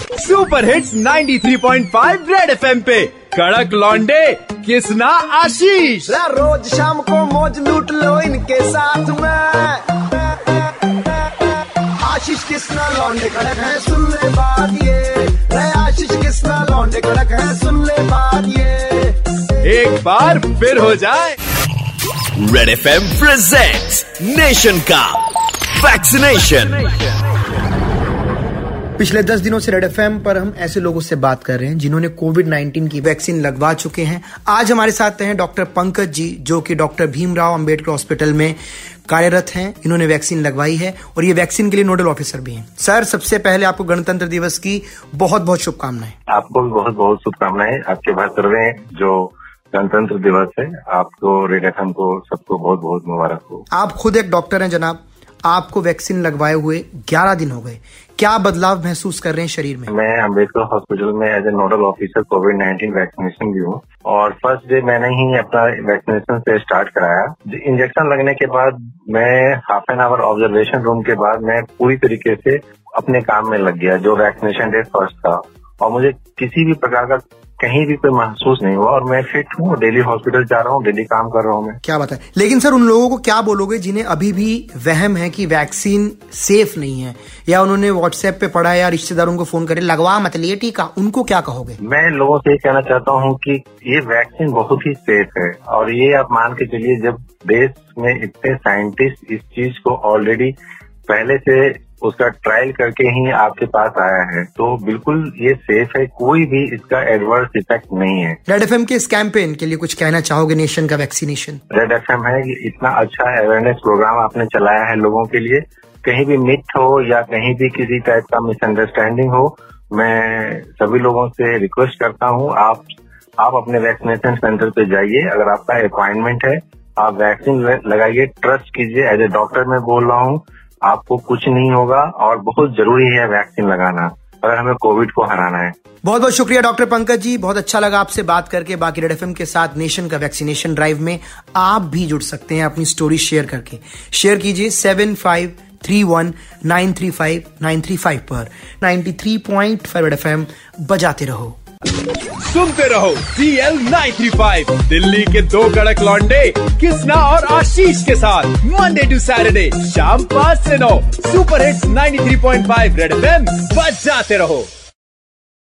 Super hits 93.5 red FM पे। कड़क लॉन्डे किसना आशीष? रोज शाम को मौज लूट लो इनके साथ में। आशीष किसना लौंडे कड़क है सुन ले बात ये। आशीष किसना लौंडे कड़क है सुन ले बात ये। एक बार फिर हो जाए। Red F M present nation का वैक्सीनेशन पिछले दस दिनों से रेड एफएम पर हम ऐसे लोगों से बात कर रहे हैं जिन्होंने कोविड 19 की वैक्सीन लगवा चुके हैं। आज हमारे साथ हैं डॉक्टर पंकज जी जो कि डॉक्टर भीमराव अंबेडकर हॉस्पिटल में कार्यरत हैं। इन्होंने वैक्सीन लगवाई है और ये वैक्सीन के लिए नोडल ऑफिसर भी हैं। सर सबसे पहले आपको गणतंत्र दिवस की बहुत बहुत शुभकामनाएँ। आपको भी बहुत बहुत शुभकामनाएँ आपके भाषण जो गणतंत्र दिवस है आपको रेड एफ़ को सबको बहुत बहुत मुबारक हो। आप खुद एक डॉक्टर हैं जनाब। आपको वैक्सीन लगवाए हुए 11 दिन हो गए। क्या बदलाव महसूस कर रहे हैं शरीर में? मैं अंबेडकर हॉस्पिटल में as a nodal officer COVID 19 vaccination भी हूँ। और फ़र्स्ट डे मैंने ही अपना वैक्सीनेशन से स्टार्ट कराया। इंजेक्शन लगने के बाद मैं half an hour observation room के बाद मैं पूरी तरीके से अपने काम में लग गया, जो वैक्सीनेशन डे फ़र्स्ट था। और मुझे किसी भी प्रकार का कहीं भी कोई महसूस नहीं हुआ और मैं फिट हूँ डेली हॉस्पिटल जा रहा हूँ डेली काम कर रहा हूँ मैं। क्या बताए लेकिन सर उन लोगों को क्या बोलोगे जिन्हें अभी भी वहम है कि वैक्सीन सेफ़ नहीं है? या उन्होंने व्हाट्सएप पे पढ़ा या रिश्तेदारों को फ़ोन करे लगवा मत लिए टीका उनको क्या कहोगे? मैं लोगों से कहना चाहता हूँ कि ये वैक्सीन बहुत ही सेफ़ है और ये आप मान के चलिए जब देश में इतने साइंटिस्ट इस चीज़ को ऑलरेडी पहले से उसका ट्रायल करके ही आपके पास आया है। तो बिल्कुल ये सेफ़ है कोई भी इसका एडवर्स इफ़ेक्ट नहीं है। रेड एफएम के इस कैंपेन के लिए कुछ कहना चाहोगे नेशन का वैक्सीनेशन रेड एफएम है इतना अच्छा अवेयरनेस प्रोग्राम आपने चलाया है लोगों के लिए। कहीं भी मिथ हो या कहीं भी किसी टाइप का मिसअंडरस्टैंडिंग हो मैं सभी लोगों से रिक्वेस्ट करता हूँ आप आप अपने वैक्सीनेशन सेंटर पे जाइए। अगर आपका अपॉइंटमेंट है आप वैक्सीन लगाइए ट्रस्ट कीजिए। एज ए डॉक्टर मैं बोल रहा हूँ आपको कुछ नहीं होगा और बहुत ज़रूरी है वैक्सीन लगाना, अगर हमें कोविड को हराना है। बहुत बहुत शुक्रिया, डॉक्टर पंकज जी। बहुत अच्छा लगा आपसे बात करके। बाकी रेड एफएम के साथ नेशन का वैक्सीनेशन ड्राइव में आप भी जुड़ सकते हैं अपनी स्टोरी शेयर करके। शेयर कीजिए seven five three one nine three five nine three five पर। Ninety three point five F M बजाते रहो। सुनते रहो सी एल फाइव, दिल्ली के दो कड़क लॉन्डे कृष्णा और आशीष के साथ। मंडे टू सैटरडे शाम पाँच से नौ super hits 93.5 three point five Red M जाते रहो।